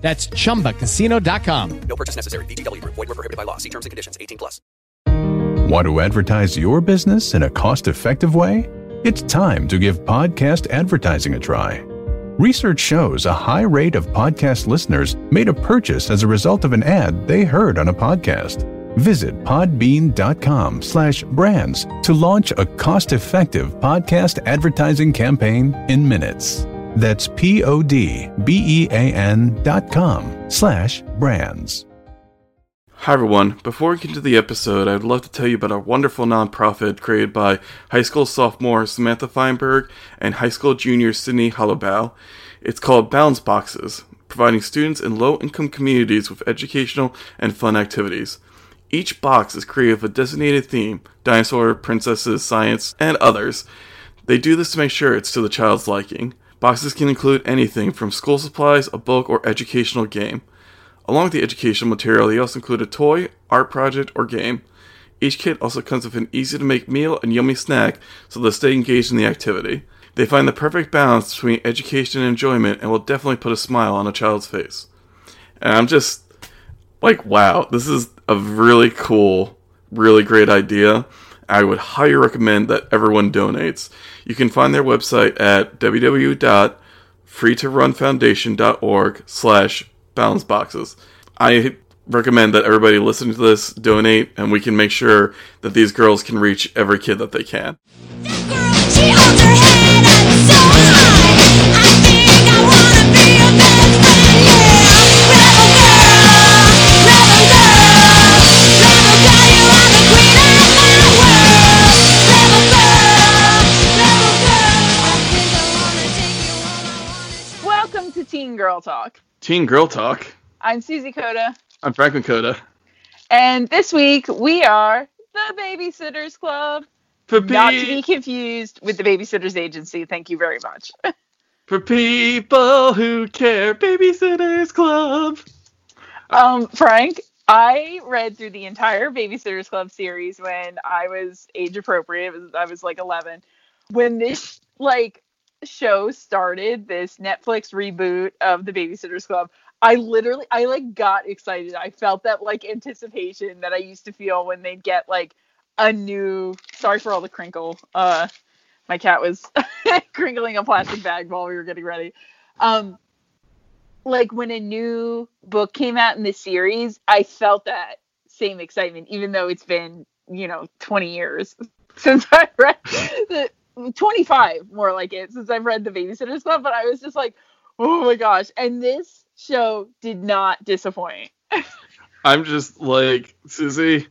That's chumbacasino.com. No purchase necessary. VGW Group. Void were prohibited by law. See terms and conditions. 18 plus. Want to advertise your business in a cost-effective way? It's time to give podcast advertising a try. Research shows a high rate of podcast listeners made a purchase as a result of an ad they heard on a podcast. Visit podbean.com slash brands to launch a cost-effective podcast advertising campaign in minutes. That's P-O-D-B-E-A-N dot com slash brands. Hi everyone. Before we get into the episode, I'd love to tell you about a wonderful nonprofit created by high school sophomore Samantha Feinberg and high school junior Sydney Hollowbow. It's called Balance Boxes, providing students in low-income communities with educational and fun activities. Each box is created with a designated theme dinosaur, princesses, science, and others. They do this to make sure it's to the child's liking. Boxes can include anything from school supplies, a book, or educational game. Along with the educational material, they also include a toy, art project, or game. Each kit also comes with an easy to make meal and yummy snack so they'll stay engaged in the activity. They find the perfect balance between education and enjoyment and will definitely put a smile on a child's face. And I'm just like, wow, this is a really cool, really great idea. I would highly recommend that everyone donates. You can find their website at www.freetorunfoundation.org slash balance boxes. I recommend that everybody listen to this donate and we can make sure that these girls can reach every kid that they can. Teen Girl Talk. Teen Girl Talk. I'm Suesie Coda, I'm Franklin Coda. and this week we are the Babysitters Club. For, Not to be confused with the Babysitters Agency. Thank you very much. for people who care, Babysitters Club. um, Frank, I read through the entire Babysitters Club series when I was age appropriate. I was like 11. When this like show started, this Netflix reboot of the Babysitters Club, I literally I like got excited. I felt that like anticipation that I used to feel when they'd get like a new sorry for all the crinkle. Uh my cat was crinkling a plastic bag while we were getting ready. Um like when a new book came out in the series, I felt that same excitement, even though it's been, you know, 20 years since I read the 25 more like it since I've read the Babysitters Club. But I was just like, oh my gosh. And this show did not disappoint. I'm just like, Suesie,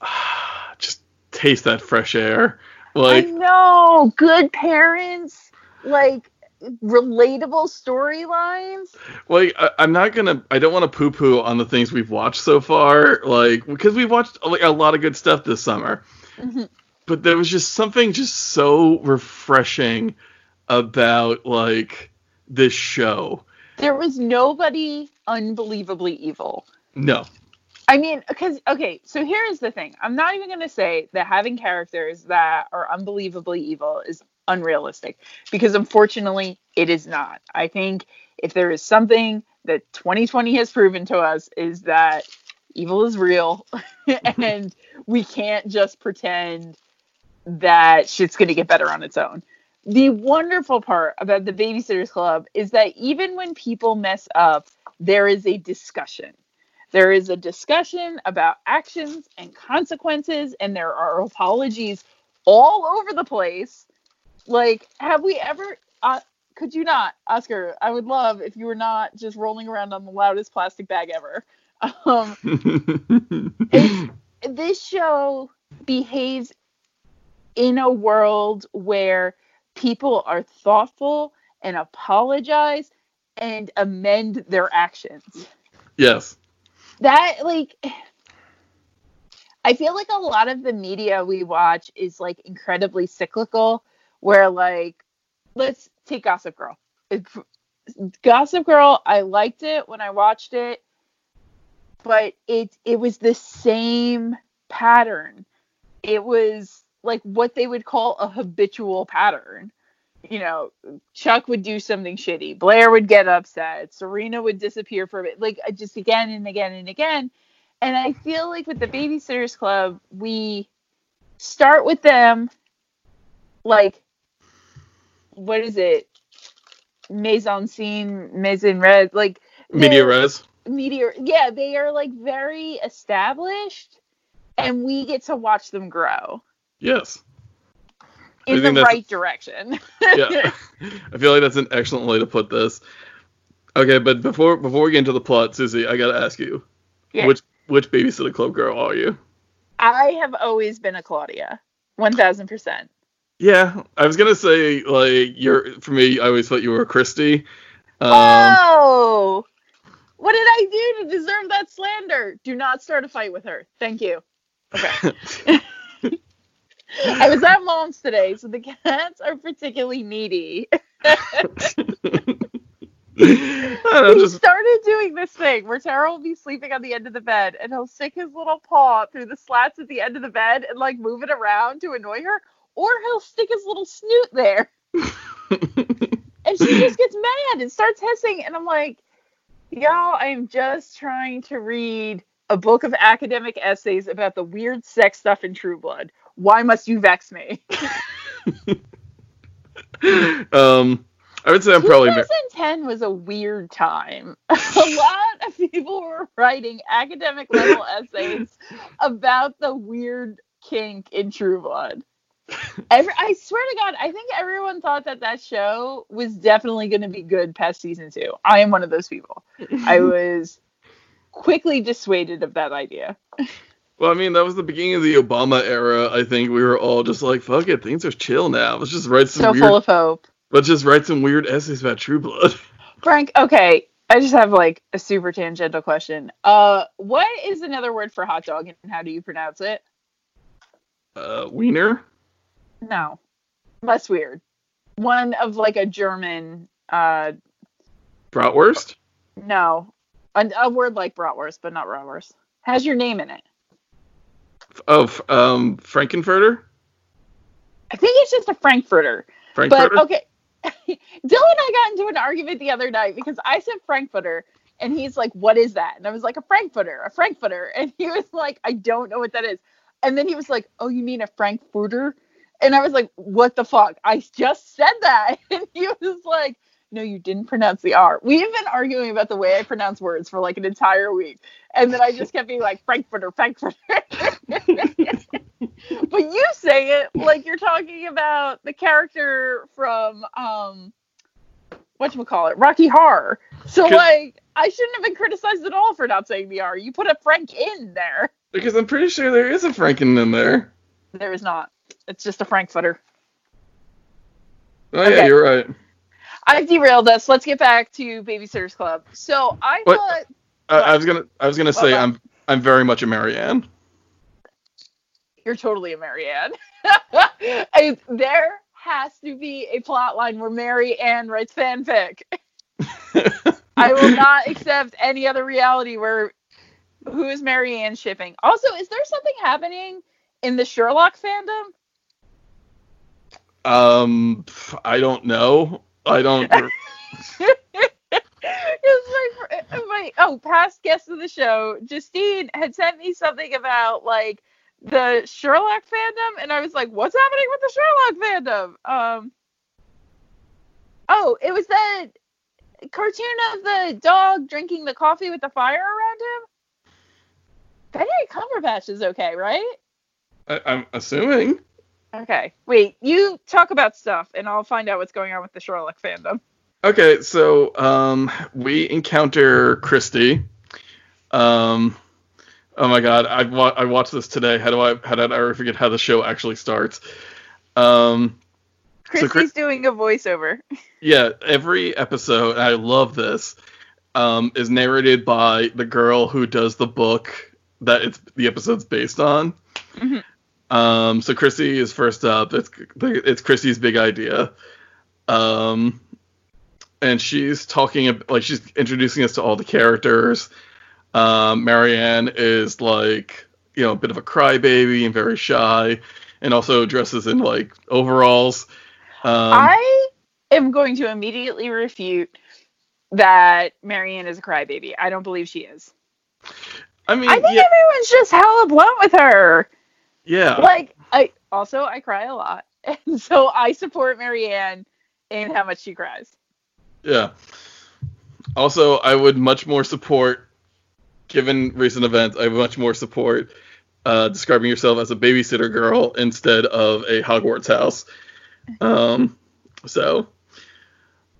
just taste that fresh air. Like, I know, good parents, like relatable storylines. like I, I'm not gonna. I don't want to poo-poo on the things we've watched so far, like because we've watched like a lot of good stuff this summer. Mhm. But there was just something just so refreshing about like this show. There was nobody unbelievably evil. No, I mean, because okay, so here's the thing. I'm not even gonna say that having characters that are unbelievably evil is unrealistic, because unfortunately, it is not. I think if there is something that 2020 has proven to us is that evil is real, and we can't just pretend that shit's gonna get better on its own. The wonderful part about the Babysitters Club is that even when people mess up, there is a discussion. There is a discussion about actions and consequences, and there are apologies all over the place. Like, have we ever? Uh, could you not, Oscar? I would love if you were not just rolling around on the loudest plastic bag ever. Um, this show behaves in a world where people are thoughtful and apologize and amend their actions yes, that like I feel like a lot of the media we watch is like incredibly cyclical, where like, let's take Gossip Girl. It, Gossip Girl, I liked it when I watched it, but it it was the same pattern. It was like what they would call a habitual pattern. You know, Chuck would do something shitty, Blair would get upset, Serena would disappear for a bit, like uh, just again and again and again. And I feel like with the Babysitters Club, we start with them like what is it? Maison scene, Maison Red, like Media res. media yeah they are like very established and we get to watch them grow Yes. In the right direction Yeah. I feel like that's an excellent way to put this. Okay, but before before we get into the plot, Suesie, I gotta ask you, Yeah. which which babysitter club girl are you? i have always been a claudia 1000% Yeah, I was gonna say like you're for me. I always thought you were a Kristy. Um, oh what did i do to deserve that slander do not start a fight with her thank you okay i was at mom's today so the cats are particularly needy he just started doing this thing where Tara will be sleeping on the end of the bed and he'll stick his little paw through the slats at the end of the bed and like move it around to annoy her, or he'll stick his little snoot there and she just gets mad and starts hissing. And I'm like, y'all, I'm just trying to read a book of academic essays about the weird sex stuff in True Blood. Why must you vex me? um, I would say I'm probably mar- 2010 was a weird time. a lot of people were writing academic level essays about the weird kink in True Blood. Every, I swear to God, I think everyone thought that that show was definitely going to be good past season two. I am one of those people. I was quickly dissuaded of that idea. Well, I mean, that was the beginning of the Obama era. I think we were all just like, "Fuck it, things are chill now. Let's just write some So weird. full of hope. let's just write some weird essays about True Blood." Frank, okay, I just have like a super tangential question. Uh, what is another word for hot dog, and how do you pronounce it? Uh, Wiener. No, less weird. One of like a German. Uh, Bratwurst. no, a, a word like bratwurst, but not bratwurst. Has your name in it. Oh, f- um, Frankenfurter. I think it's just a Frankfurter. Frankfurter. But okay, Dylan and I got into an argument the other night because I said Frankfurter and he's like, "What is that?" And I was like, "A Frankfurter, a Frankfurter," and he was like, "I don't know what that is." And then he was like, "Oh, you mean a Frankfurter?" And I was like, "What the fuck? I just said that." And he was like, "No, you didn't pronounce the R." We've been arguing about the way I pronounce words for like an entire week, and then I just kept being like Frankfurter, Frankfurter. but you say it like you're talking about the character from um what you call it rocky horror so like i shouldn't have been criticized at all for not saying the r you put a frank in there Because I'm pretty sure there is a Franken in there. there is not it's just a frankfurter Oh yeah, Okay. you're right. I derailed us let's get back to babysitters club so i What? thought I, I was gonna, I was gonna say, Well, I'm, I'm very much a Mary Anne. you're totally a marianne I- there has to be a plot line where mary ann writes fanfic I will not accept any other reality where who is Mary Anne shipping. Also, is there something happening in the Sherlock fandom? Um, I don't know. I don't. Like my oh past guest of the show, Justine had sent me something about like the Sherlock fandom, and I was like, "What's happening with the Sherlock fandom?" Um, oh, it was that cartoon of the dog drinking the coffee with the fire around him. Benedict Cumberbatch is okay, right? I, I'm assuming. Okay, wait. You talk about stuff, and I'll find out what's going on with the Sherlock fandom. Okay, so um, we encounter Kristy. Um, oh my God, I wa- I watched this today. How do I how did I ever forget how the show actually starts? Um, Kristy's Chris- doing a voiceover. yeah, every episode, I love this, um, is narrated by the girl who does the book that it's the episode's based on. Mhm. Um, so Chrissy is first up. It's it's Chrissy's big idea. Um, and she's talking like she's introducing us to all the characters. Um, Mary Anne is like you know a bit of a crybaby and very shy, and also dresses in like overalls. Um, I am going to immediately refute that Mary Anne is a crybaby. I don't believe she is. I mean, I think yeah, everyone's just hella blunt with her. Yeah. Like, I also I cry a lot, and so I support Mary Anne in how much she cries. Yeah. Also, I would much more support, given recent events, I would much more support uh, describing yourself as a babysitter girl instead of a Hogwarts house. Um, so,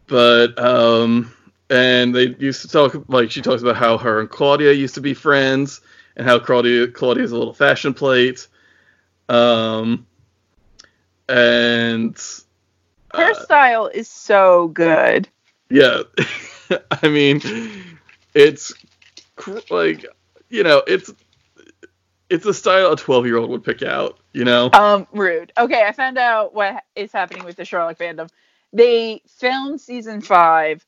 but um, and they used to talk like she talks about how her and Claudia used to be friends and how Claudia Claudia's a little fashion plate. Um, and Her uh, style is so good. yeah, I mean, it's cr- like you know, it's it's a style a twelve year old would pick out. You know, Um, rude. Okay, I found out what is happening with the Sherlock fandom. They filmed season five.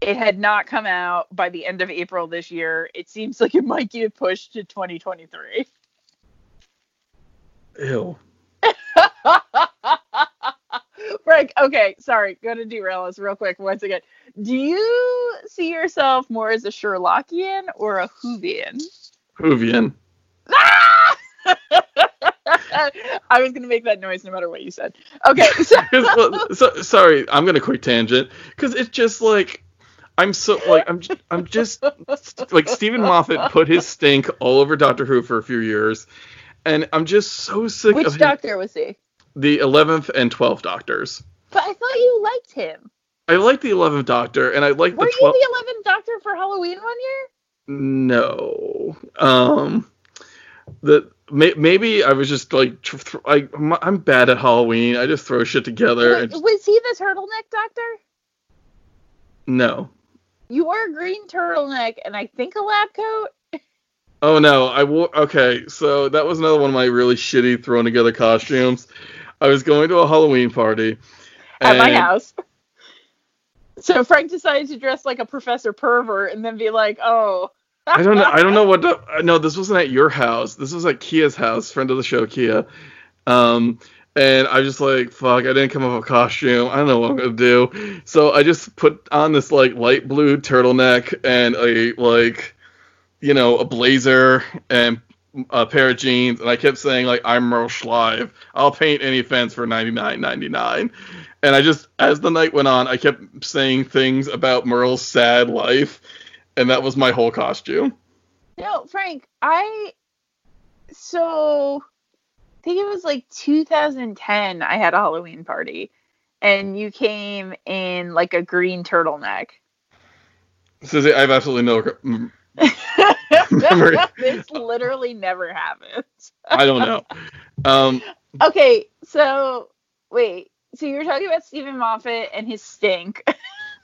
It had not come out by the end of April this year. It seems like it might get pushed to 2023. Ew. Frank, okay, sorry, go to derail us real quick once again. Do you see yourself more as a Sherlockian or a Whovian? Hoovian. I was gonna make that noise no matter what you said. Okay, so well, so, sorry, I'm gonna quick tangent because it's just like I'm so like I'm I'm just like Steven Moffat put his stink all over Doctor Who for a few years, and I'm just so sick which of him- doctor was he? the eleventh and twelfth Doctors. But I thought you liked him. I like the eleventh Doctor, and I like Were the you the eleventh Doctor for Halloween one year? No. Um, the may, maybe I was just like tr- thr- I I'm bad at Halloween. I just throw shit together. Just, was he the turtleneck Doctor? no. You wore a green turtleneck and I think a lab coat. Oh no, I wore. Okay, so that was another one of my really shitty thrown together costumes. I was going to a Halloween party at my house. So Frank decided to dress like a professor pervert and then be like, "Oh, I don't know. I don't know what. To, no, this wasn't at your house. This was at Kia's house, friend of the show, Kia. Um, and I was just like, fuck, I didn't come up with a costume. I don't know what I'm gonna do. So I just put on this like light blue turtleneck and a like, you know, a blazer and a pair of jeans. And I kept saying like, I'm Merle Schleive. I'll paint any fence for 99.99. And I just, as the night went on, I kept saying things about Merle's sad life, and that was my whole costume. no, Frank, I." So, I think it was like 2010. I had a Halloween party, and you came in like a green turtleneck. Suesie, I have absolutely no. this literally never happens. I don't know. Um, Okay, so wait. So you were talking about Steven Moffat and his stink.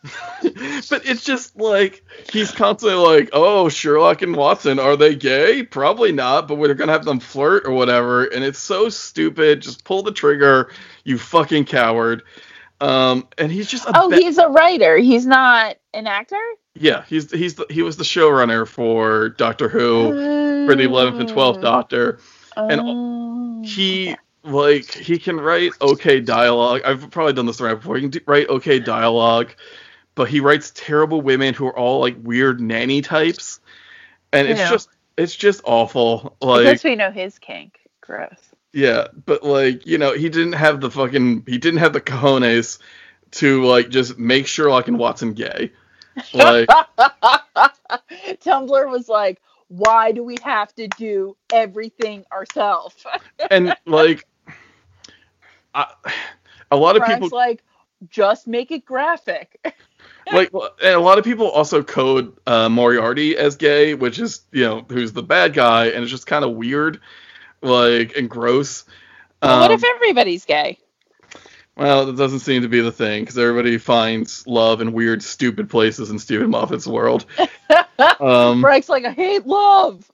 but it's just like he's constantly like, "Oh, Sherlock and Watson, are they gay? Probably not, but we're gonna have them flirt or whatever." And it's so stupid. Just pull the trigger, you fucking coward. Um, and he's just a Oh, ba- he's a writer. He's not an actor. yeah, he's he's the, he was the showrunner for Doctor Who for the eleventh and twelfth oh. Doctor. and Oh. he like he can write okay dialogue. I've probably done this right before. He can do, write okay dialogue, but he writes terrible women who are all like weird nanny types, and it's Yeah. just it's just awful. Like guess we know his kink. Gross. yeah, but like you know he didn't have the fucking he didn't have the cojones to like just make Sherlock and Watson gay. Like Tumblr was like, why do we have to do everything ourselves? and like I, a lot of Frank's people like, just make it graphic. like and a lot of people also code uh, Moriarty as gay, which is you know who's the bad guy, and it's just kind of weird, like and gross. Well, what Um, if everybody's gay? Well, that doesn't seem to be the thing because everybody finds love in weird, stupid places in Steven Moffat's world. um, Frank's like, I hate love.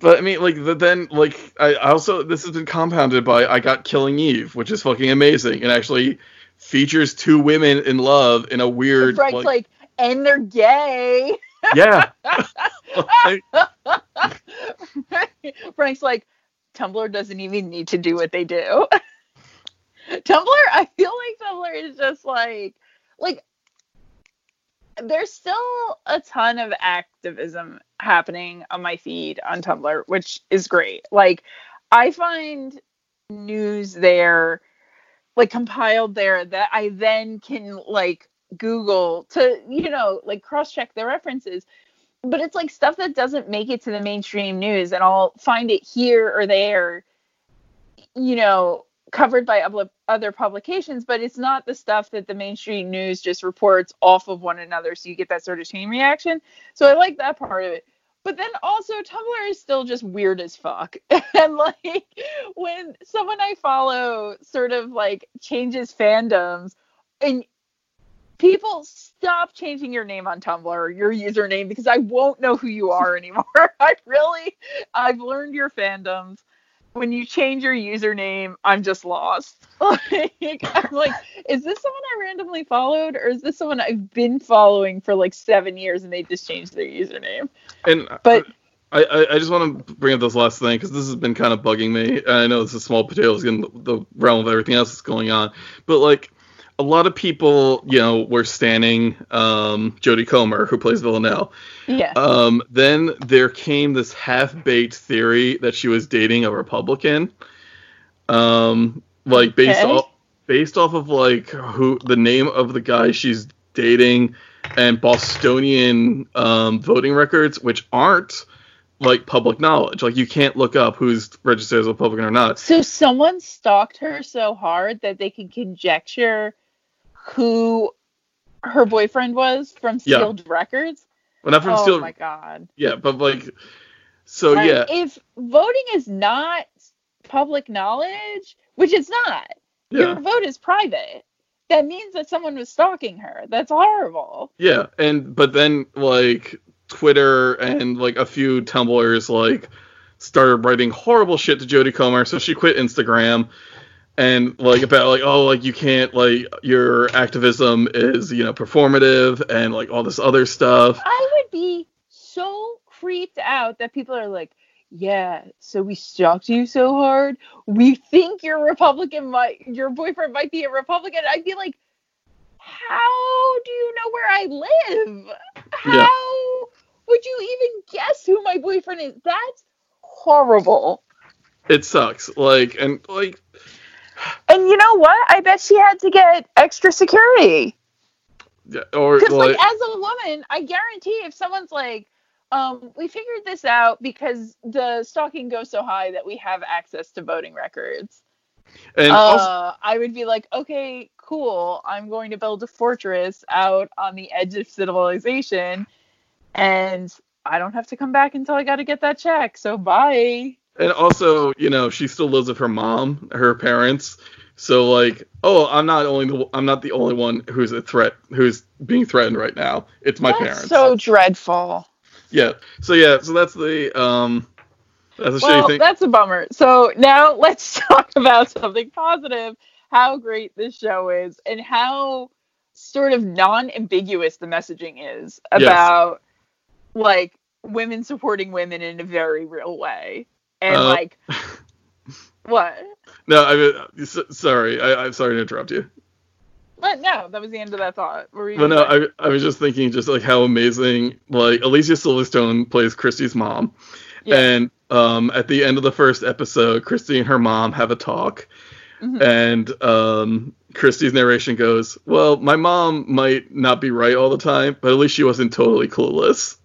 But I mean, like the, then, like I also this has been compounded by I got Killing Eve, which is fucking amazing, and actually features two women in love in a weird, Frank's like, like, and they're gay. yeah, Like, Frank's like, Tumblr doesn't even need to do what they do. Tumblr, I feel like Tumblr is just like, like, there's still a ton of activism happening on my feed on Tumblr, which is great. Like, I find news there, like, compiled there that I then can, like, Google to, you know, like, cross check the references but it's like stuff that doesn't make it to the mainstream news and i'll find it here or there you know covered by other- publications but it's not the stuff that the mainstream news just reports off of one another so you get that sort of chain reaction so i like that part of it but then also tumblr is still just weird as fuck and like when someone i follow sort of like changes fandoms and people stop changing your name on Tumblr or your username because I won't know who you are anymore. I really I've learned your fandoms. When you change your username, I'm just lost. Like, I'm like, is this someone I randomly followed or is this someone I've been following for like seven years and they just changed their username? and But I, I, I just want to bring up this last thing because this has been kind of bugging me. And I know this is small potatoes in the realm of everything else that's going on, but like a lot of people, you know, were standing um, Jodie Comer, who plays Villanelle. yeah. Um, then there came this half-baked theory that she was dating a Republican, um, like based Okay. off based off of like who the name of the guy she's dating and Bostonian um, voting records, which aren't like public knowledge. Like you can't look up who's registered as a Republican or not. So someone stalked her so hard that they could conjecture who her boyfriend was from Yeah. sealed records. Well, not from oh still, my god. yeah, but like, so Like, yeah, If voting is not public knowledge, which it's not, yeah. your vote is private. That means that someone was stalking her. That's horrible. Yeah, and but then like Twitter and like a few Tumblrs like started writing horrible shit to Jodie Comer, so she quit Instagram and like about like oh like you can't like your activism is you know performative and like all this other stuff. I would be so creeped out that people are like, yeah, so we stalked you so hard. We think your Republican might your boyfriend might be a Republican. I'd be like, how do you know where I live? How Yeah. would you even guess who my boyfriend is? That's horrible. It sucks. Like and like And you know what? I bet she had to get extra security. yeah, or Because like, like as a woman, I guarantee if someone's like, um, we figured this out because the stalking goes so high that we have access to voting records. and uh, also I would be like, okay, cool. I'm going to build a fortress out on the edge of civilization, and I don't have to come back until I got to get that check. So bye. And also, you know, she still lives with her mom, her parents. So like, oh, I'm not only the, I'm not the only one who's a threat, who's being threatened right now. It's my That's parents. so dreadful. yeah. So yeah. So that's the um, that's a shitty Well, thing. that's a bummer. So now let's talk about something positive. How great this show is, and how sort of non-ambiguous the messaging is about like women supporting women in a very real way, and Uh, like what? No, I s- sorry. I, I'm sorry to interrupt you. But no, that was the end of that thought. Were you But no. I, I was just thinking just like how amazing like Alicia Silverstone plays Kristy's mom. Yeah. And um at the end of the first episode, Kristy and her mom have a talk. Mhm. And um Kristy's narration goes, Well, my mom might not be right all the time, but at least she wasn't totally clueless.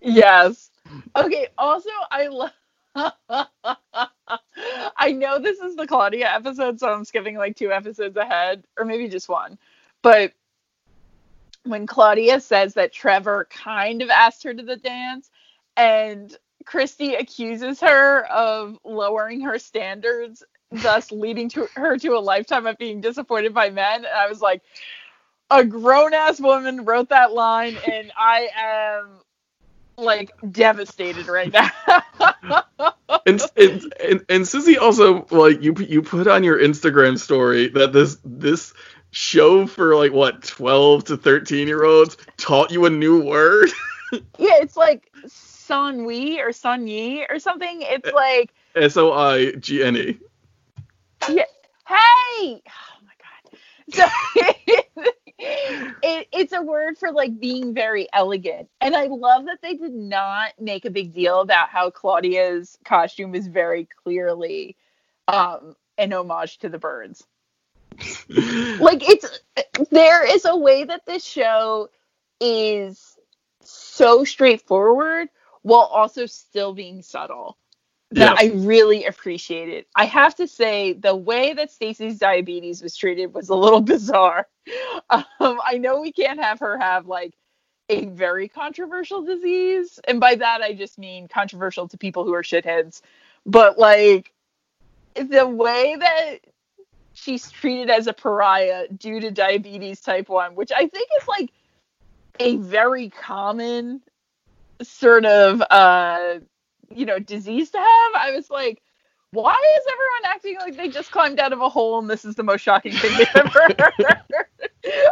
Yes. Okay. Also, I love. I know this is the Claudia episode, so I'm skipping like two episodes ahead, or maybe just one. But when Claudia says that Trevor kind of asked her to the dance, and Kristy accuses her of lowering her standards, thus leading to her to a lifetime of being disappointed by men, and I was like, a grown ass woman wrote that line, and I am like devastated right now. and, and and and Suesie also like you you put on your Instagram story that this this show for like what 12 to 13 year olds taught you a new word yeah, it's like Sanwi or Sanyi or something. It's eh, like S O I G N E Yeah. Hey. Oh my god. So it, it's a word for like being very elegant, and I love that they did not make a big deal about how Claudia's costume is very clearly um, an homage to the birds. Like it's there is a way that this show is so straightforward while also still being subtle that Yeah. I really appreciate it. I have to say, the way that Stacey's diabetes was treated was a little bizarre. Um, I know we can't have her have like a very controversial disease, and by that I just mean controversial to people who are shitheads. But like the way that she's treated as a pariah due to diabetes type 1, which I think is like a very common sort of uh you know disease to have i was like why is everyone acting like they just climbed out of a hole and this is the most shocking thing they've ever? Heard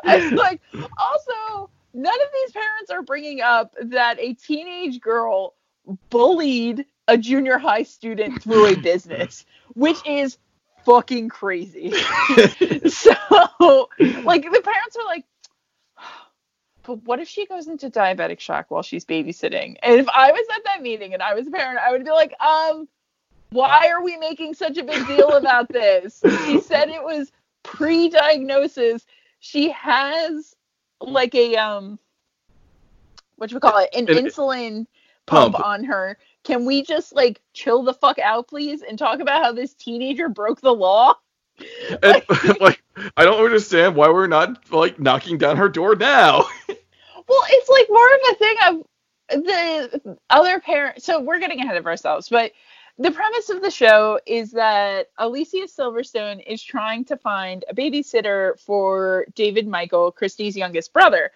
i was like also none of these parents are bringing up that a teenage girl bullied a junior high student through a business which is fucking crazy. So like the parents are like but what if she goes into diabetic shock while she's babysitting? And if I was at that meeting and I was a parent, I would be like, um, why are we making such a big deal about this? She said it was pre-diagnosis. She has like a um what you call it? An insulin pump, pump. on her. Can we just like chill the fuck out, please, and talk about how this teenager broke the law? And, like I don't understand why we're not like knocking down her door now Well, it's like more of a thing of the other parent. So we're getting ahead of ourselves, but the premise of the show is that Alicia Silverstone is trying to find a babysitter for David Michael, Kristy's youngest brother.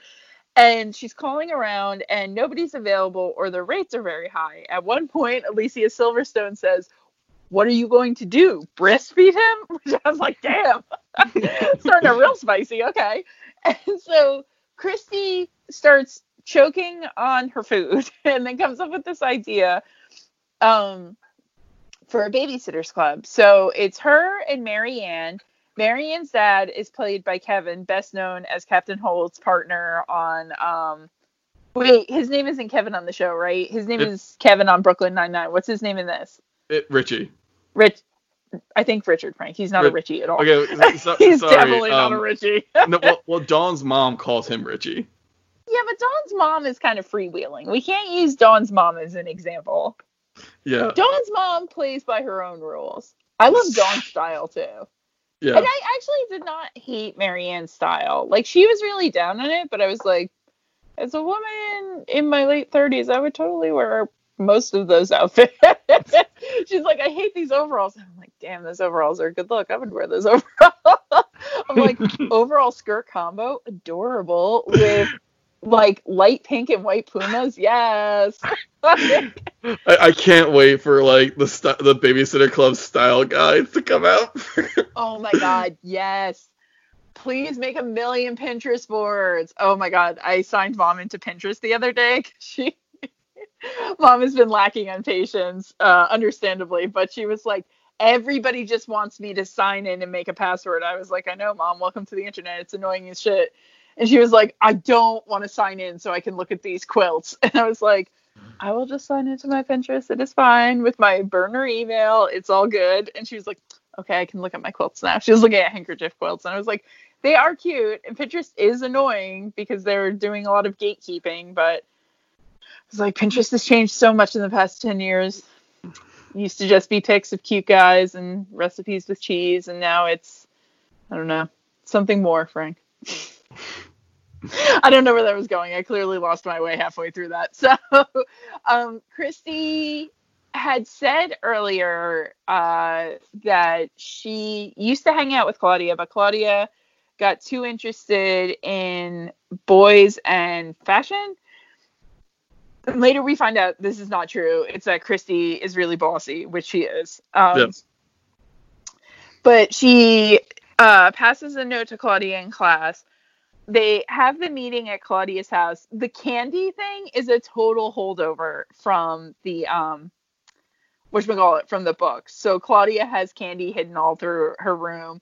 And she's calling around and nobody's available or the rates are very high. At one point, Alicia Silverstone says, What are you going to do? Breastfeed him? Which I was like, damn. Starting to real spicy. Okay. And so Kristy starts choking on her food and then comes up with this idea um, for a babysitters club. So it's her and Mary Anne. Marianne's dad is played by Kevin, best known as Captain Holt's partner on. Um, wait, his name isn't Kevin on the show, right? His name It- is Kevin on Brooklyn Nine Nine. What's his name in this? it, Richie Rich. I think Richard Frank. He's not a Richie at all. okay so, He's sorry definitely not um, a Richie. no, well, well Dawn's mom calls him Richie Yeah, but Dawn's mom is kind of freewheeling. We can't use Dawn's mom as an example. yeah Dawn's mom plays by her own rules. I love Dawn's style too. yeah And I actually did not hate Mary Anne's style. Like she was really down on it, but I was like, as a woman in my late 30s, I would totally wear most of those outfits. She's like, I hate these overalls. And I'm like, damn, those overalls are a good look. I would wear those overalls. I'm like, overall skirt combo, adorable with like light pink and white pumas. Yes. I, I can't wait for like the st- the babysitter club style guides to come out Oh my god, yes. Please make a million Pinterest boards. Oh my god, I signed mom into Pinterest the other day. She mom has been lacking on patience, uh, understandably, but she was like, everybody just wants me to sign in and make a password. I was like, I know, mom, welcome to the internet. It's annoying as shit. And she was like, I don't want to sign in so I can look at these quilts. And I was like, I will just sign into my Pinterest. It is fine with my burner email. It's all good. And she was like, okay, I can look at my quilts now. She was looking at handkerchief quilts, and I was like, they are cute. And Pinterest is annoying because they're doing a lot of gatekeeping, but it's like Pinterest has changed so much in the past 10 years. It used to just be pics of cute guys and recipes with cheese, and now it's, I don't know, something more, Frank. I don't know where that was going. I clearly lost my way halfway through that. So, um, Kristy had said earlier uh, that she used to hang out with Claudia, but Claudia got too interested in boys and fashion. And later we find out this is not true. It's that Kristy is really bossy, which she is. Um, Yes. But she uh, passes a note to Claudia in class. They have the meeting at Claudia's house. The candy thing is a total holdover from the um, what call it from the books. So Claudia has candy hidden all through her room,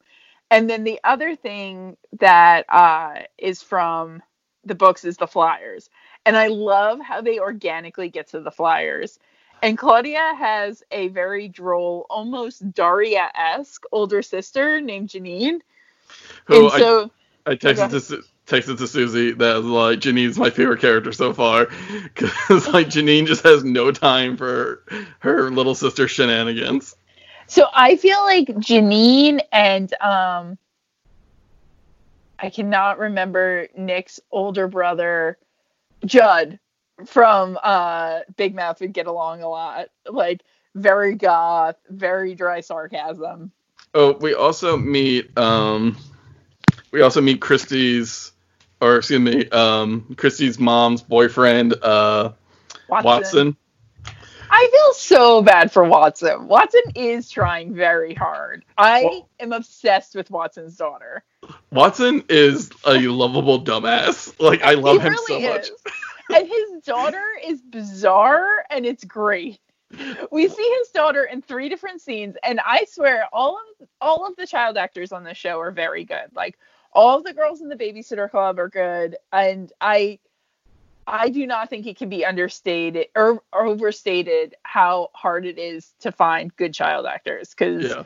and then the other thing that uh, is from the books is the flyers. And I love how they organically get to the flyers. And Claudia has a very droll, almost Daria esque older sister named Janine. Who and so, I, I texted to texted to Susie that like Janine's my favorite character so far because like Janine just has no time for her little sister shenanigans. so I feel like Janine and um, I cannot remember Nick's older brother, Judd, from uh, Big Mouth would get along a lot. Like very goth, very dry sarcasm. Oh, we also meet um we also meet Kristy's or excuse me, um Kristy's mom's boyfriend, uh Watson. I feel so bad for Watson. Watson is trying very hard. I Well- am obsessed with Watson's daughter. Watson is a lovable dumbass. Like I love he him really so much. is. and his daughter is bizarre and it's great. We see his daughter in three different scenes, and I swear all of all of the child actors on the show are very good. Like all the girls in the babysitter club are good, and I I do not think it can be understated or, overstated how hard it is to find good child actors because Yeah.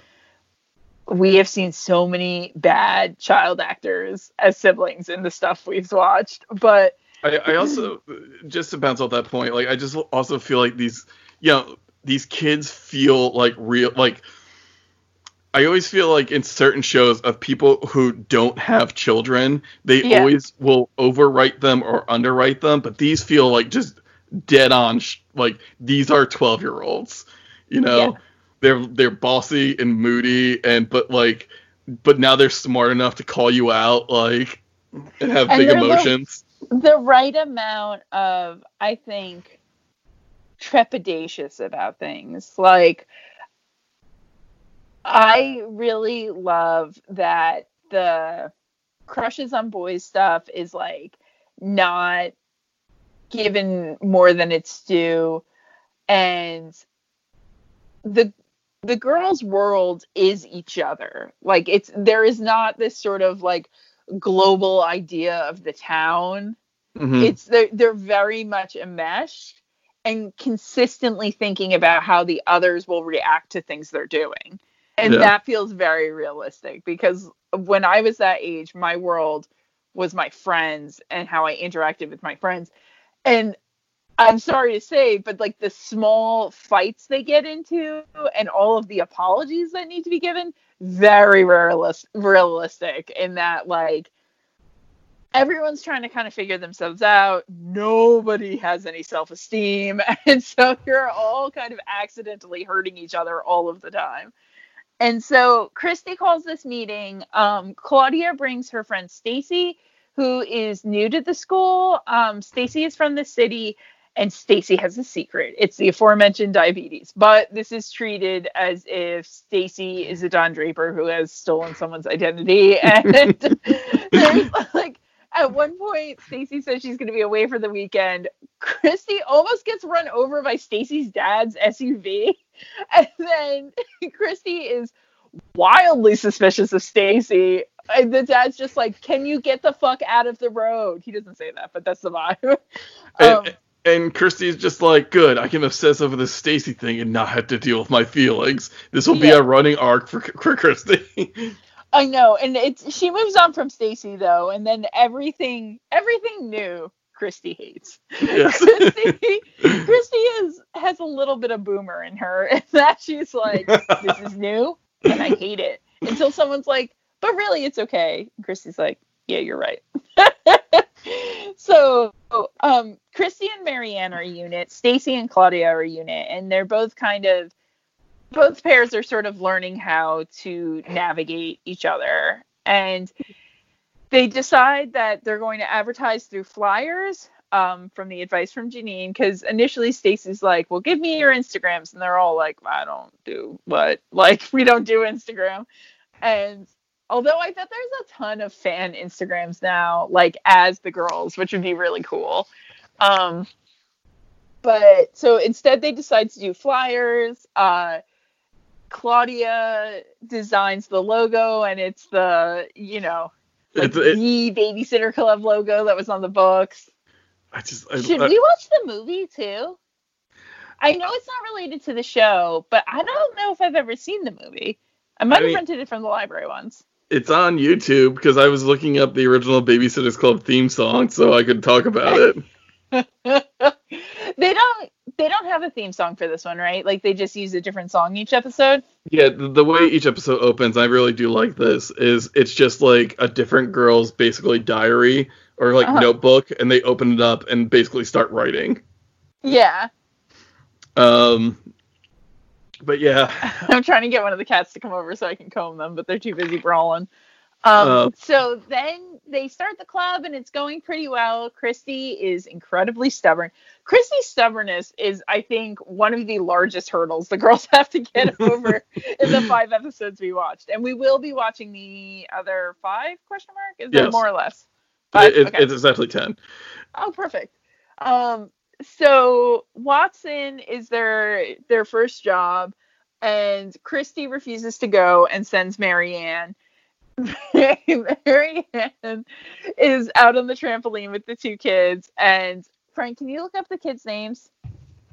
We have seen so many bad child actors as siblings in the stuff we've watched. But I, I also just to bounce off that point, like I just also feel like these, you know, these kids feel like real. Like I always feel like in certain shows of people who don't have children, they Yeah. always will overwrite them or underwrite them, but these feel like just dead on. Sh- like these are twelve year olds, you know. Yeah. They're they're bossy and moody, and but like, but now they're smart enough to call you out, like, and have And big they're the- emotions. the right amount of i think trepidatious about things like i really love that the crushes on boys stuff is like not given more than its due and the the girls world is each other like it's there is not this sort of like global idea of the town Mhm. it's they're, they're very much enmeshed and consistently thinking about how the others will react to things they're doing and Yeah. that feels very realistic because when i was that age my world was my friends and how i interacted with my friends and i'm sorry to say but like the small fights they get into and all of the apologies that need to be given very realis- realistic in that like everyone's trying to kind of figure themselves out. Nobody has any self esteem. And so you're all kind of accidentally hurting each other all of the time. And so Kristy calls this meeting. Um, Claudia brings her friend Stacey, who is new to the school. Um, Stacey is from the city, and Stacey has a secret. It's the aforementioned diabetes, but this is treated as if Stacey is a Don Draper who has stolen someone's identity. And there's like at one point, Stacey says she's going to be away for the weekend. Kristy almost gets run over by Stacey's dad's SUV, and then Kristy is wildly suspicious of Stacey. And the dad's just like, "Can you get the fuck out of the road?" He doesn't say that, but that's the vibe. Um, And, and Kristy's just like, good, I can obsess over this Stacey thing and not have to deal with my feelings. This will be Yeah. a running arc for, for Kristy. I know, and it's she moves on from Stacey though, and then everything everything new Kristy hates. Yes. Kristy, Kristy is has a little bit of boomer in her, and that she's like, "This is new, and I hate it." Until someone's like, "But really, it's okay." And Kristy's like, "Yeah, you're right." so, um, Kristy and Mary Anne are a unit. Stacey and Claudia are a unit, and they're both kind of both pairs are sort of learning how to navigate each other and they decide that they're going to advertise through flyers um, from the advice from Janine because initially Stacey's like, "Well, give me your Instagrams," and they're all like, "I don't do what? Like, we don't do Instagram." And although I bet there's a ton of fan Instagrams now, like as the girls, which would be really cool. Um, but so instead, they decide to do flyers. Uh, Claudia designs the logo, and it's the you know like It's- it- the Babysitter Club logo that was on the books. I just I, Should I- we watch the movie too? I know it's not related to the show, but I don't know if I've ever seen the movie. I might I have mean- rented it from the library once. It's on YouTube because I was looking up the original Babysitters Club theme song so I could talk about it. they don't they don't have a theme song for this one, right? Like they just use a different song each episode. Yeah, the, the way each episode opens, I really do like this. Is it's just like a different girl's basically diary or like Uh-huh. notebook, and they open it up and basically start writing. Yeah. Um, but yeah, I'm trying to get one of the cats to come over so I can comb them, but they're too busy brawling. Um, Oh. so then they start the club and it's going pretty well. Kristy is incredibly stubborn. Kristy's stubbornness is, I think, one of the largest hurdles the girls have to get over in the five episodes we watched. And we will be watching the other five question mark? Is Yes. more or less? Five? it, it, Okay. it's exactly ten. Oh, perfect. Um, so Watson is their their first job, and Kristy refuses to go and sends Mary Anne. Mary Anne is out on the trampoline with the two kids, and Frank, can you look up the kids' names?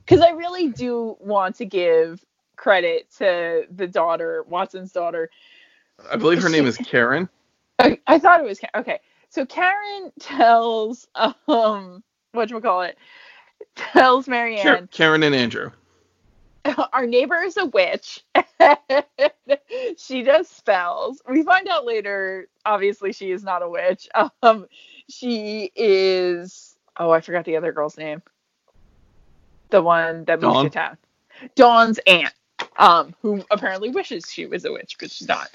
Because I really do want to give credit to the daughter, Watson's daughter, I believe her name is Karen. I, I thought it was Ka- okay. So Karen tells um what you call it tells Mary Anne Karen and Andrew. our neighbor is a witch. she does spells. We find out later. Obviously, she is not a witch. Um, she is. Oh, I forgot the other girl's name. The one that moved Dawn. to town. Dawn's aunt, um, who apparently wishes she was a witch, but she's not.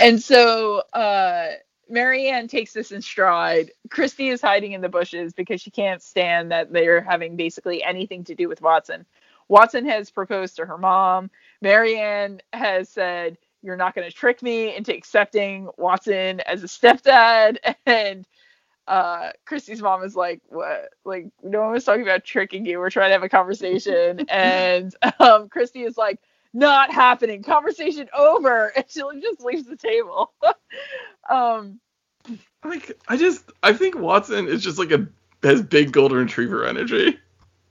And so, uh, Mary Anne takes this in stride. Kristy is hiding in the bushes because she can't stand that they're having basically anything to do with Watson. Watson has proposed to her mom. Mary Anne has said, You're not going to trick me into accepting Watson as a stepdad. And uh, Kristy's mom is like, What? Like, no one was talking about tricking you. We're trying to have a conversation. and um, Kristy is like, Not happening. Conversation over. And she just leaves the table. um, Like I just I think Watson is just like a has big golden retriever energy.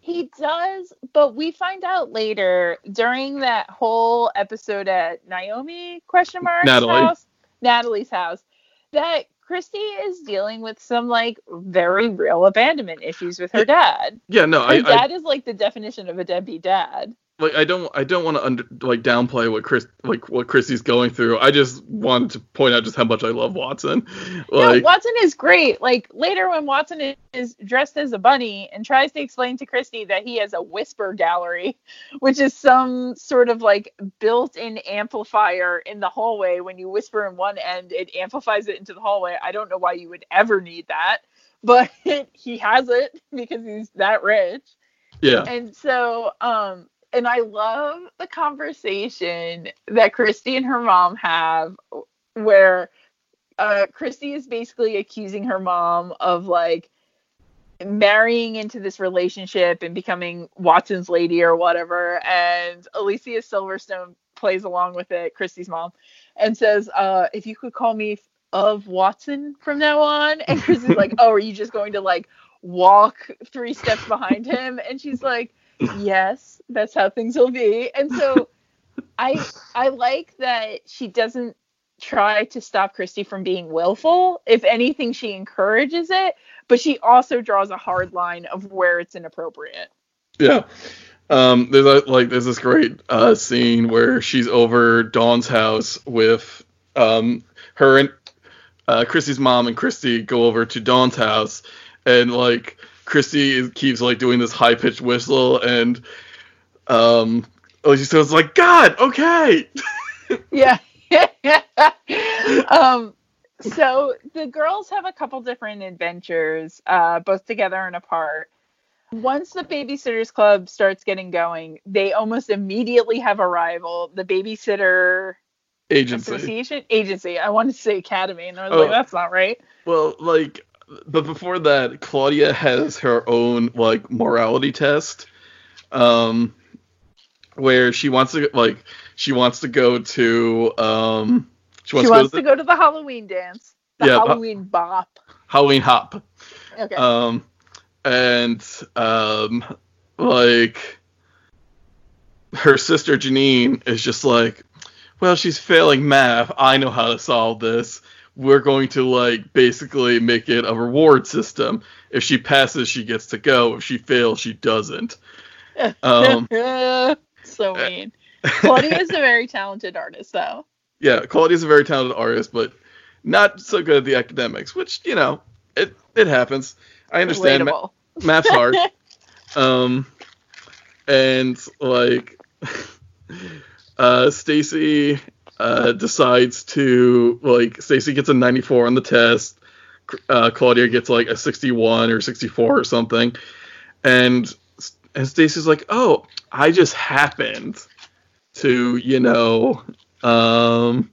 He does, but we find out later during that whole episode at Naomi question mark Natalie. house, Natalie's house, that Kristy is dealing with some like very real abandonment issues with her dad. Yeah, no, Her I, I dad is like the definition of a deadbeat dad. Like I don't I don't want to under like downplay what Chris like what Chrissy's going through. I just wanted to point out just how much I love Watson. no, Like Watson is great. Like later when Watson is- is dressed as a bunny and tries to explain to Kristy that he has a whisper gallery, which is some sort of like built-in amplifier in the hallway. When you whisper in one end, it amplifies it into the hallway. I don't know why you would ever need that, but he has it because he's that rich. yeah. And so, um, and I love the conversation that Kristy and her mom have where uh, Kristy is basically accusing her mom of like marrying into this relationship and becoming Watson's lady or whatever. And Alicia Silverstone plays along with it, Kristy's mom, and says, uh, if you could call me of Watson from now on. And Kristy's like, oh, are you just going to like walk three steps behind him? And she's like, yes, that's how things will be. And so I I like that she doesn't try to stop Kristy from being willful. If anything, she encourages it, but she also draws a hard line of where it's inappropriate. Yeah. Um, there's a, like there's this great uh, scene where she's over Dawn's house with um, her and uh, Kristy's mom and Kristy go over to Dawn's house and like Kristy is, keeps like doing this high pitched whistle and um, Stone's like God okay Yeah. um so the girls have a couple different adventures uh both together and apart once the babysitters club starts getting going, they almost immediately have a rival, the babysitter Agency. association agency. I wanted to say academy, and I was Oh. like, that's not right. Well, like, but before that, Claudia has her own like morality test, um, where she wants to like she wants to go to um she She wants, wants to to go to go to the Halloween dance, the Yeah, Halloween bop. Halloween hop, Okay. um, and um, like her sister Janine is just like, well, she's failing math. I know how to solve this. We're going to like basically make it a reward system. If she passes, she gets to go. If she fails, she doesn't. Um, so mean. Claudia is a very talented artist, though. yeah, Claudia is a very talented artist, but not so good at the academics, which you know, it it happens. I understand. Ma- math's hard. um, and like, uh, Stacey uh, decides to like Stacey gets a 94 on the test. Uh, Claudia gets like a 61 or 64 or something, and and Stacey's like, oh, I just happened to you know, um,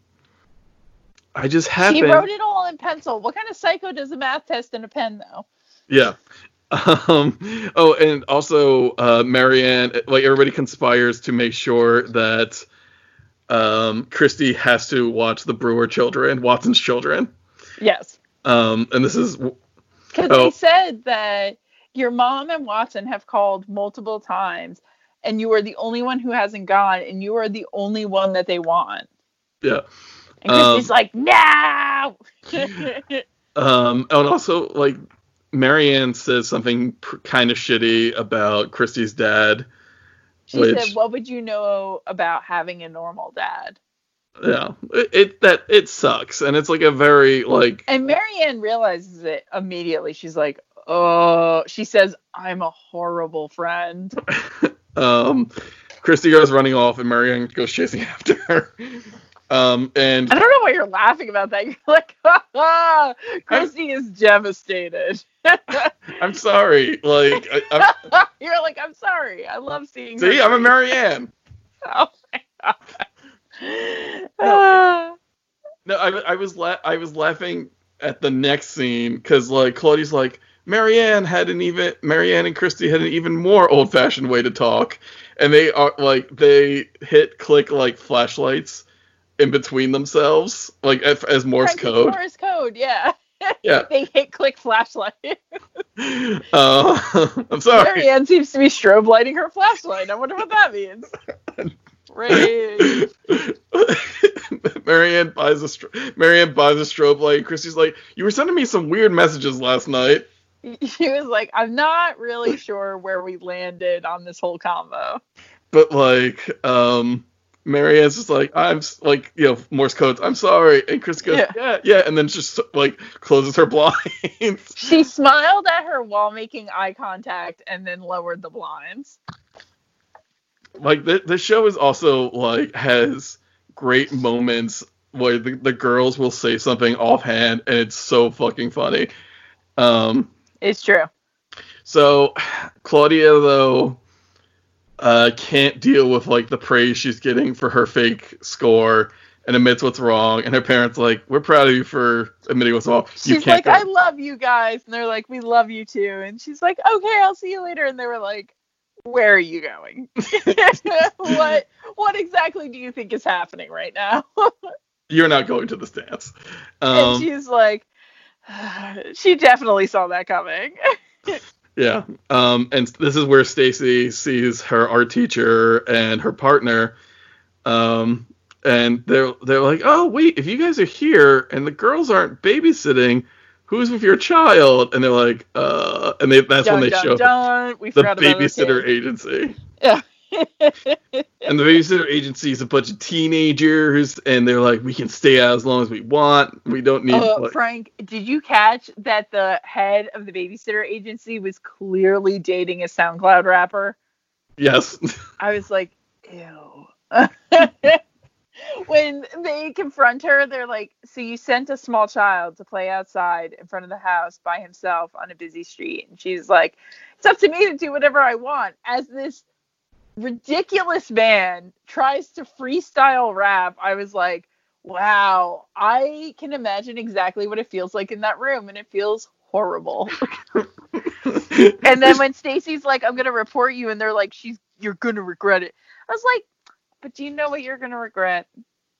I just happened. She wrote it all in pencil. What kind of psycho does a math test in a pen, though? Yeah. Um, oh, and also uh, Mary Anne, like everybody conspires to make sure that um, Kristy has to watch the Brewer children, Watson's children. Yes. Um, and this is Because Oh. they said that your mom and Watson have called multiple times, and you are the only one who hasn't gone, and you are the only one that they want. yeah. And Kristy's Um, like, no! Um, and also like Mary Anne says something pr- kind of shitty about Kristy's dad. She which- said, what would you know about having a normal dad? Yeah, it, it that it sucks, and it's like a very like And Mary Anne realizes it immediately. She's like, oh, she says, I'm a horrible friend. um, Kristy goes running off, and Mary Anne goes chasing after her. Um, and I don't know why you're laughing about that. You're like, ha Kristy is devastated. I'm sorry. Like, I, I'm, You're like, I'm sorry. I love seeing see, I'm a. Mary Anne. Oh my god. Ah. No, I, I was la- I was laughing at the next scene because like Claudia's like Mary Anne had an even Mary Anne and Kristy had an even more old-fashioned way to talk, and they are like they hit click like flashlights in between themselves like as, Morse code. Morse code, yeah. Yeah. they hit click flashlight. Uh, I'm sorry. Mary Anne seems to be strobe lighting her flashlight. I wonder what that means. Rage. Mary Anne buys a stro- Mary Anne buys a strobe light. Kristy's like, "You were sending me some weird messages last night." She was like, I'm not really sure where we landed on this whole combo. But like, um, Mary Anne's just like, "I'm like, you know, Morse codes. I'm sorry," and Chris goes, Yeah. "Yeah, yeah," and then just like closes her blinds. She smiled at her while making eye contact and then lowered the blinds. like the the show is also like has great moments where the, the girls will say something offhand and it's so fucking funny. Um, It's true. So Claudia though uh, can't deal with like the praise she's getting for her fake score and admits what's wrong. And her parents like, "We're proud of you for admitting what's wrong. you She's can't like, go." I love you guys. And they're like, we love you too. And she's like, okay, I'll see you later. And they were like, where are you going? what what exactly do you think is happening right now? You're not going to this dance. and Um, she's like, she definitely saw that coming. yeah. Um, and this is where Stacey sees her art teacher and her partner. Um, and they're they're like, "Oh wait, if you guys are here and the girls aren't babysitting." Who's with your child? And they're like, uh, and they, that's dun, when they dun, show dun. The forgot about our babysitter agency. Yeah. And the babysitter agency is a bunch of teenagers, and they're like, we can stay out as long as we want. We don't need. Oh, like- Frank, did you catch that the head of the babysitter agency was clearly dating a SoundCloud rapper? yes. I was like, ew. when they confront her, they're like, "So you sent a small child to play outside in front of the house by himself on a busy street?" And she's like, "It's up to me to do whatever I want." As this ridiculous man tries to freestyle rap, I was like, "Wow, I can imagine exactly what it feels like in that room, and it feels horrible." and then when Stacey's like, "I'm gonna report you," and they're like, "She's you're gonna regret it," I was like, "But do you know what you're gonna regret?"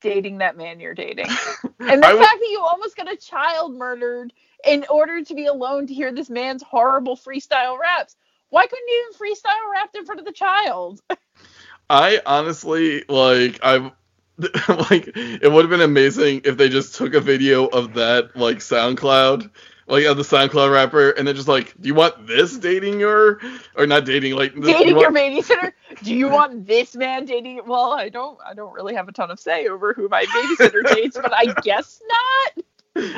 Dating that man you're dating, and the I fact would- that you almost got a child murdered in order to be alone to hear this man's horrible freestyle raps. Why couldn't you even freestyle rap in front of the child? I honestly like I'm like it would have been amazing if they just took a video of that like SoundCloud like of the SoundCloud rapper and then just like do you want this dating your or not dating like this, dating you your want- babysitter? Do you want this man dating? Well, I don't. I don't really have a ton of say over who my babysitter dates, but I guess not.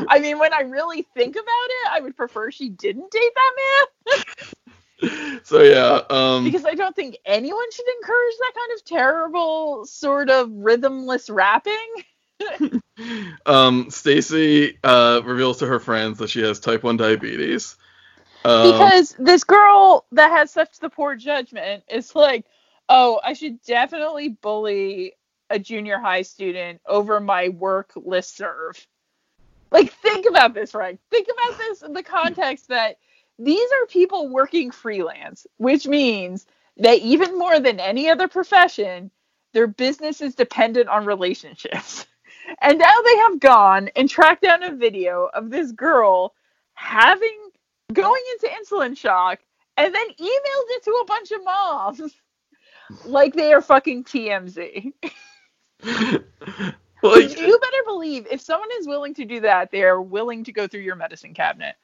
I mean, when I really think about it, I would prefer she didn't date that man so yeah um because I don't think anyone should encourage that kind of terrible sort of rhythmless rapping. um Stacey uh reveals to her friends that she has type 1 diabetes um, because this girl that has such the poor judgment is like, oh, I should definitely bully a junior high student over my work listserv. Like, think about this, right? Think about this in the context that these are people working freelance, which means that even more than any other profession, their business is dependent on relationships. And now they have gone and tracked down a video of this girl having going into insulin shock and then emailed it to a bunch of moms like they are fucking TMZ. like you better believe if someone is willing to do that, they are willing to go through your medicine cabinet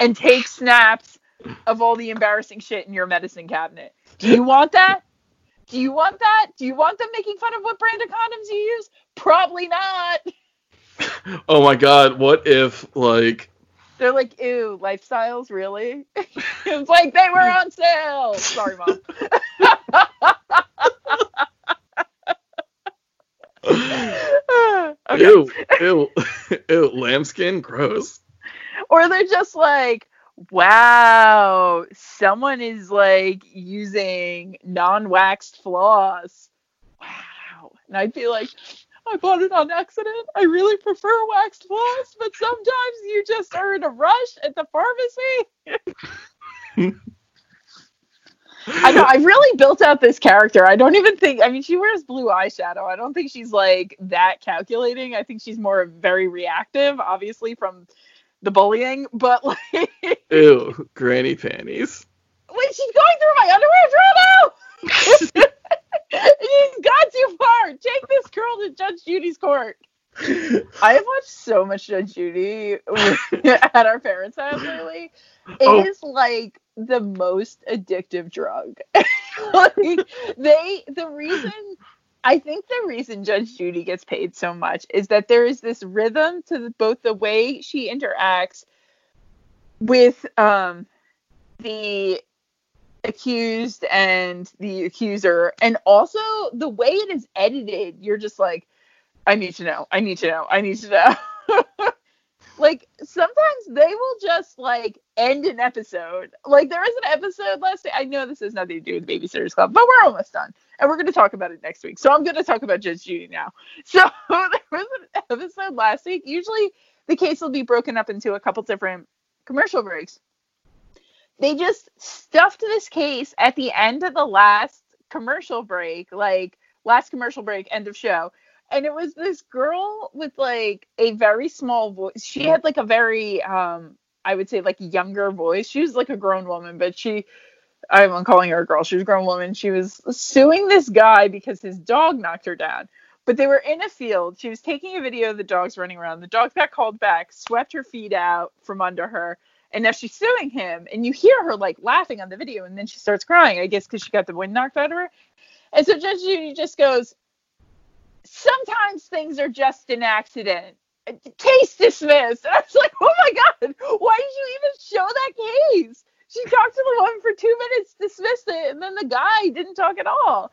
and take snaps of all the embarrassing shit in your medicine cabinet. Do you want that? Do you want that? Do you want them making fun of what brand of condoms you use? Probably not. oh my god what if like They're like, ew, lifestyles, really? it's like they were on sale. Sorry, mom. Okay. ew ew ew lambskin gross Or they're just like, wow, someone is like using non-waxed floss. Wow. And I'd be like, I bought it on accident. I really prefer waxed floss, but sometimes you just are in a rush at the pharmacy. I know. I've really built out this character. I don't even think. I mean, she wears blue eyeshadow. I don't think she's like that calculating. I think she's more very reactive, obviously from the bullying. But like, ew granny panties Wait, she's going through my underwear drawer now. He's gone too far. Take this girl to Judge Judy's court. I have watched so much Judge Judy at our parents' house lately. It oh. is Oh. like the most addictive drug. like they the reason I think the reason Judge Judy gets paid so much is that there is this rhythm to the, both the way she interacts with um the accused and the accuser and also the way it is edited you're just like i need to know i need to know i need to know like sometimes they will just like end an episode. Like there was an episode last day i know this has nothing to do with babysitters club but we're almost done and we're going to talk about it next week. So i'm going to talk about judge judy now. So there was an episode last week. Usually the case will be broken up into a couple different commercial breaks. They just stuffed this case at the end of the last commercial break, like last commercial break, end of show. And it was this girl with like a very small voice. She had like a very, um, I would say like younger voice. She was like a grown woman, but she, I'm calling her a girl. She was a grown woman. She was suing this guy because his dog knocked her down. But they were in a field. She was taking a video of the dogs running around. The dog got called back, swept her feet out from under her and now she's suing him and you hear her like laughing on the video and then she starts crying i guess because she got the wind knocked out of her and so judge judy just goes sometimes things are just an accident case dismissed and i was like oh my god why did you even show that case she talked to the woman for two minutes dismissed it and then the guy didn't talk at all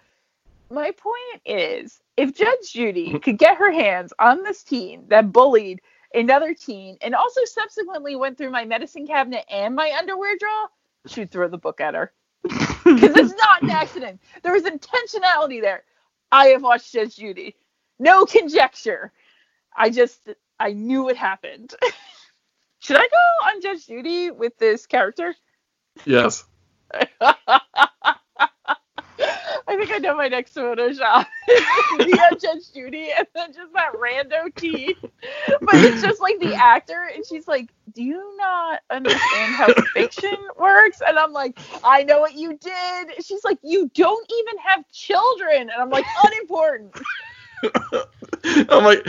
my point is if Judge Judy hmm. could get her hands on this teen that bullied another teen and also subsequently went through my medicine cabinet and my underwear drawer, she'd throw the book at her. Because it's not an accident. There was intentionality there. I have watched Judge Judy. No conjecture. I just I knew it happened. Should I go on Judge Judy with this character? Yes. I think I know my next Photoshop. yeah, Judge Judy, and then just that rando tea. But it's just like the actor, and she's like, "Do you not understand how fiction works?" And I'm like, "I know what you did." She's like, "You don't even have children," and I'm like, "Unimportant." I'm like,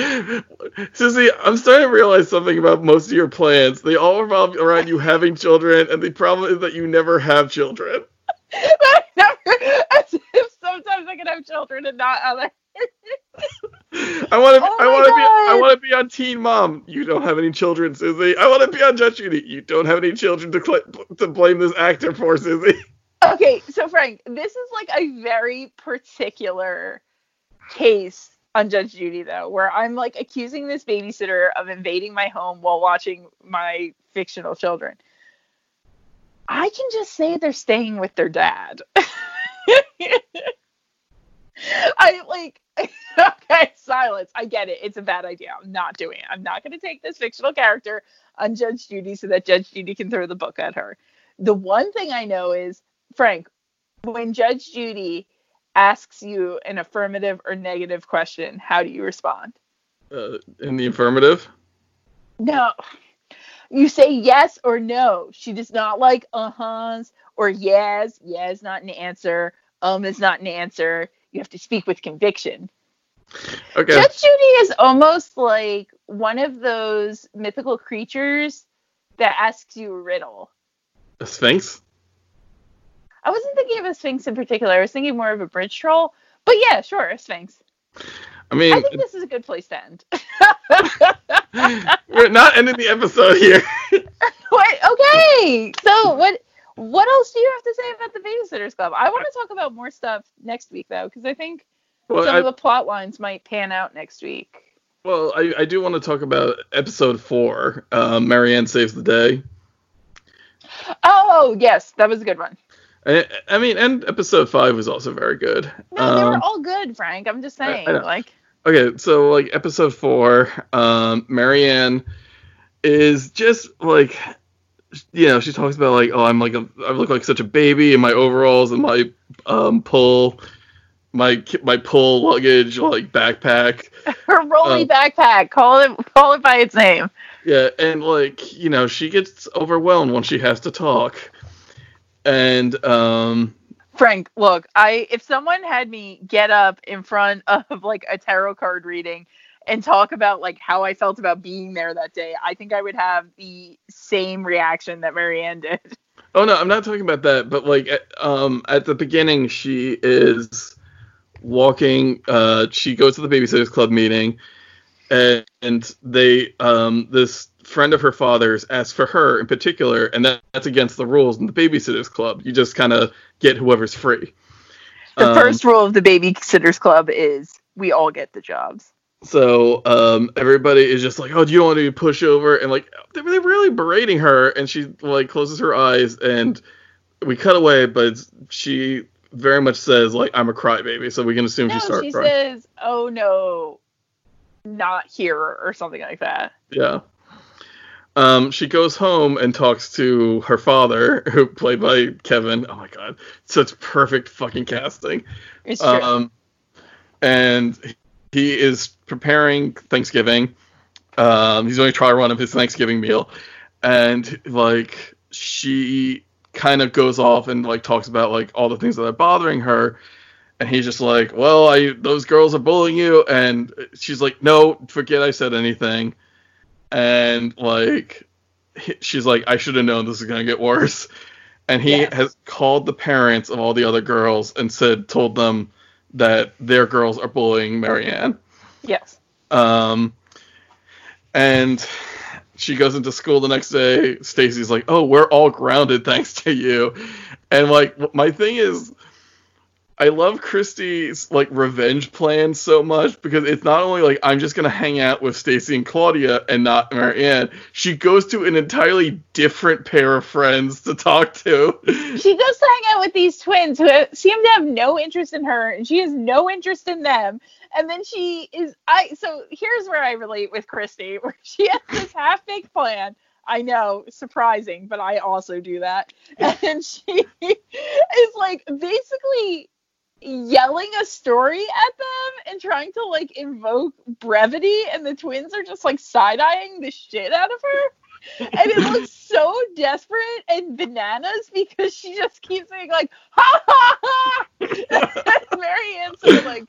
Sissy, I'm starting to realize something about most of your plans. They all revolve around you having children, and the problem is that you never have children. I never, as if sometimes I can have children and not others. I want to. Oh I want to be. I want to be on Teen Mom. You don't have any children, Suesie. I want to be on Judge Judy. You don't have any children to cl- to blame this actor for, Suesie. Okay, so Frank, this is like a very particular case on Judge Judy though, where I'm like accusing this babysitter of invading my home while watching my fictional children. I can just say they're staying with their dad. I like okay, silence. I get it. It's a bad idea. I'm not doing it. I'm not going to take this fictional character on Judge Judy so that Judge Judy can throw the book at her. The one thing I know is, Frank, when Judge Judy asks you an affirmative or negative question, how do you respond? Uh, in the affirmative. No. You say yes or no. She does not like uh-huhs or yes. Yes, not an answer. Um is not an answer. You have to speak with conviction. Okay. Judge Judy is almost like one of those mythical creatures that asks you a riddle. A Sphinx. I wasn't thinking of a sphinx in particular. I was thinking more of a bridge troll. But yeah, sure, a sphinx. I mean, I think this is a good place to end. we're not ending the episode here. what? Okay. So what? What else do you have to say about the Babysitters Club? I want to talk about more stuff next week though, because I think well, some I, of the plot lines might pan out next week. well, I, I do want to talk about episode four. Um, Mary Anne saves the day. Oh yes, that was a good one. I, I mean, and episode five was also very good. No, they were Um, all good, Frank. I'm just saying, like. Okay, so like episode four, um, Mary Anne is just like, you know, she talks about like, oh, I'm like, a, I look like such a baby in my overalls and my um pull, my my pull luggage like backpack. Her rolly Um, backpack. Call it call it by its name. Yeah, and like you know, she gets overwhelmed when she has to talk, and um, Frank, look, I if someone had me get up in front of like a tarot card reading and talk about like how I felt about being there that day, I think I would have the same reaction that Mary Anne did. Oh no, I'm not talking about that. But like, at- um, at the beginning, she is walking. Uh, she goes to the babysitters club meeting, and, and they, um, this friend of her father's asks for her in particular, and that, that's against the rules in the babysitters club. You just kind of get whoever's free. The Um, first rule of the Babysitters Club is we all get the jobs. So um, everybody is just like, "Oh, do you want to push over?" And like they're, really berating her, and she like closes her eyes, and we cut away, but she very much says like, "I'm a crybaby," so we can assume No, she starts she crying. says, "Oh no, not here" or something like that. Yeah. Um, she goes home and talks to her father, who played by Kevin. Oh my god, such perfect fucking casting. It's true. Um, and he is preparing Thanksgiving. Um, he's doing a trial run of his Thanksgiving meal, and like she kind of goes off and like talks about like all the things that are bothering her, and he's just like, "Well, I those girls are bullying you," and she's like, "No, forget I said anything," and like she's like, "I should have known this is gonna get worse." And he has called the parents of all the other girls and said, told them that their girls are bullying Mary Anne. yes. Um, and she goes into school the next day. Stacey's like, "Oh, we're all grounded thanks to you." And like, my thing is, I love Kristy's like revenge plan so much because it's not only like I'm just gonna hang out with Stacey and Claudia and not Mary Anne. She goes to an entirely different pair of friends to talk to. She goes to hang out with these twins who seem to have no interest in her, and she has no interest in them. And then she is I. So here's where I relate with Kristy, where she has this half-baked plan. I know, surprising, but I also do that. And she is like basically yelling a story at them and trying to like invoke brevity, and the twins are just like side-eyeing the shit out of her. And it looks so desperate and bananas because she just keeps saying like ha ha ha. And Mary Anne's sort of like,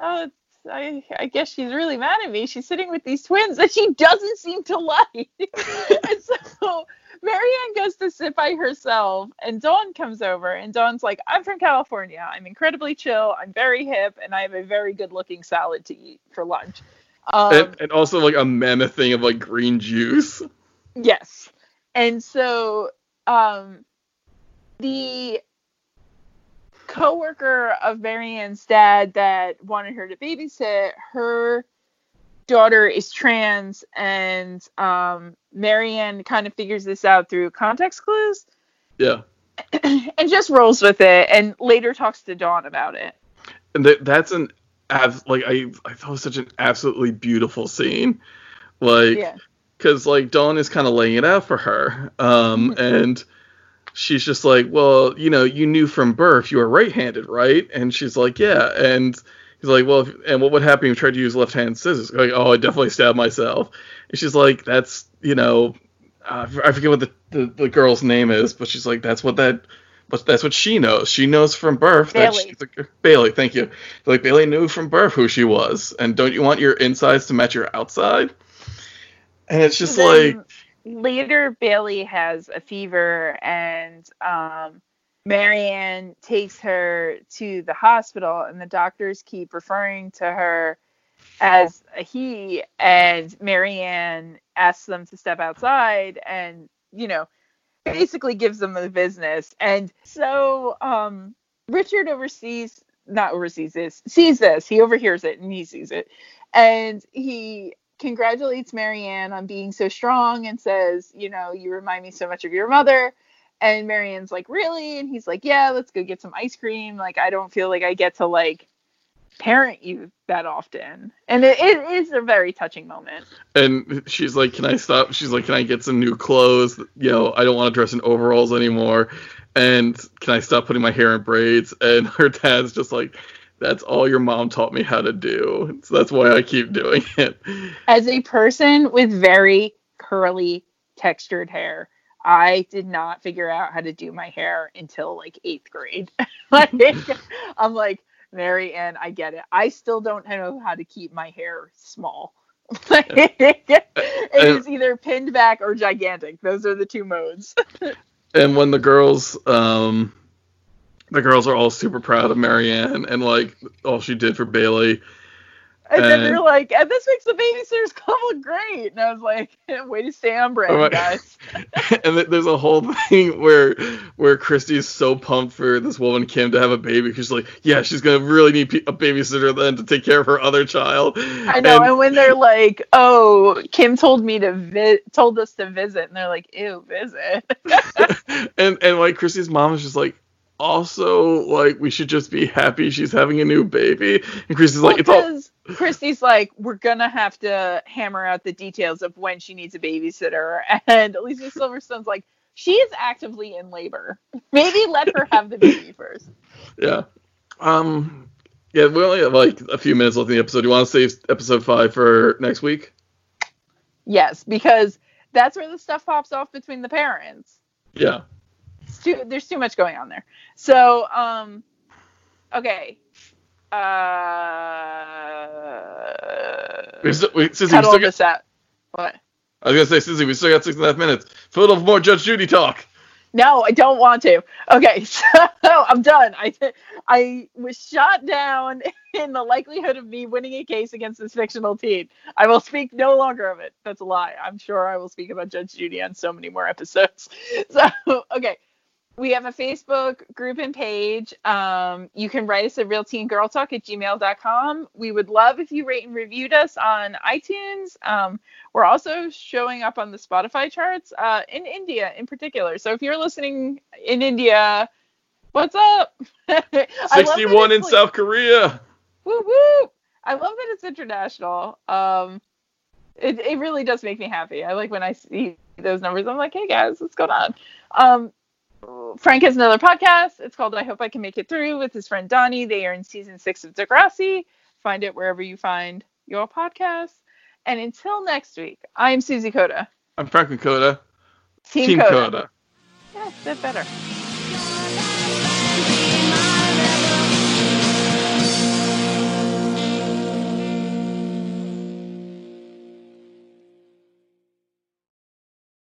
oh, it's, I I guess she's really mad at me. She's sitting with these twins that she doesn't seem to like. and so Mary Anne goes to sit by herself, and Dawn comes over, and Dawn's like, I'm from California. I'm incredibly chill. I'm very hip, and I have a very good looking salad to eat for lunch. Um, and, and also like a mammoth thing of like green juice. Yes. And so um the coworker of Mary Anne's dad that wanted her to babysit, her daughter is trans and um Mary Anne kind of figures this out through context clues Yeah. and just rolls with it and later talks to Dawn about it. And that, that's an abs- like I I thought it was such an absolutely beautiful scene. Like Yeah. because like Dawn is kind of laying it out for her, um, and she's just like, well, you know, you knew from birth you were right-handed, right? And she's like, yeah, and he's like, well, if, and what would happen if you tried to use left-handed scissors? Like, oh, I definitely stabbed myself. And she's like, that's you know, uh, I forget what the, the the girl's name is, but she's like, that's what that. But that's what she knows. She knows from birth that Bailey. she's a, Bailey. Thank you. Like Bailey knew from birth who she was, and don't you want your insides to match your outside? And it's just like, later Bailey has a fever and um Mary Anne takes her to the hospital and the doctors keep referring to her as a he and Mary Anne asks them to step outside and you know basically gives them the business. And so um Richard oversees not oversees this sees this. He overhears it and he sees it. And he congratulates Mary Anne on being so strong and says, you know, you remind me so much of your mother. And Mary Anne's like, really? And he's like, yeah, let's go get some ice cream. Like, I don't feel like I get to like parent you that often. And it, it is a very touching moment. and she's like, "Can I stop?" She's like, "Can I get some new clothes? You know, I don't want to dress in overalls anymore. And can I stop putting my hair in braids?" And her dad's just like, "That's all your mom taught me how to do. So that's why I keep doing it." As a person with very curly, textured hair, I did not figure out how to do my hair until like eighth grade. like, I'm like, Mary Anne, I get it. I still don't know how to keep my hair small. it is either pinned back or gigantic. Those are the two modes. And when the girls, um, the girls are all super proud of Mary Anne and like all she did for Bailey. And then And- they're like, and this makes the babysitters club look great. And I was like, way to stay on brand, Alright. guys. and there's a whole thing where where Kristy's so pumped for this woman Kim to have a baby. Because she's like, yeah, she's gonna really need a babysitter then to take care of her other child. I know. And, when they're like, oh, Kim told me to vi- told us to visit, and they're like, ew, visit. and and like Kristy's mom is just like, also like we should just be happy she's having a new baby. And Kristy's like, it's all because Kristy's like, we're gonna have to hammer out the details of when she needs a babysitter, and Alicia Silverstone's like, she is actively in labor. Maybe let her have the baby first. yeah. Um. Yeah, we only have like a few minutes left in the episode. Do you want to save episode five for next week? Yes, because that's where the stuff pops off between the parents. Yeah. It's too, there's too much going on there. So, um, okay. Uh, We still, we, we cut all this out. What? I was gonna say, Sissy, we still got six and a half minutes. Full of more Judge Judy talk. No, I don't want to. Okay, so I'm done. I I was shot down in the likelihood of me winning a case against this fictional teen. I will speak no longer of it. That's a lie. I'm sure I will speak about Judge Judy on so many more episodes. So okay, we have a Facebook group and page. Um, you can write us at realteengirltalk at gmail.com. We would love if you rate and reviewed us on iTunes. Um, we're also showing up on the Spotify charts uh, in India in particular. So if you're listening in India, what's up? I love that 61 in like- South Korea. Woo woo! I love that it's international. Um, it it really does make me happy. I like when I see those numbers. I'm like, hey guys, what's going on? Frank has another podcast. It's called I Hope I Can Make It Through with his friend Donnie. They are in season six of Degrassi. Find it wherever you find your podcasts. And until next week, I am Suesie Coda. I'm Franklin Coda. Team, Team Coda. Coda. Yeah, bit better.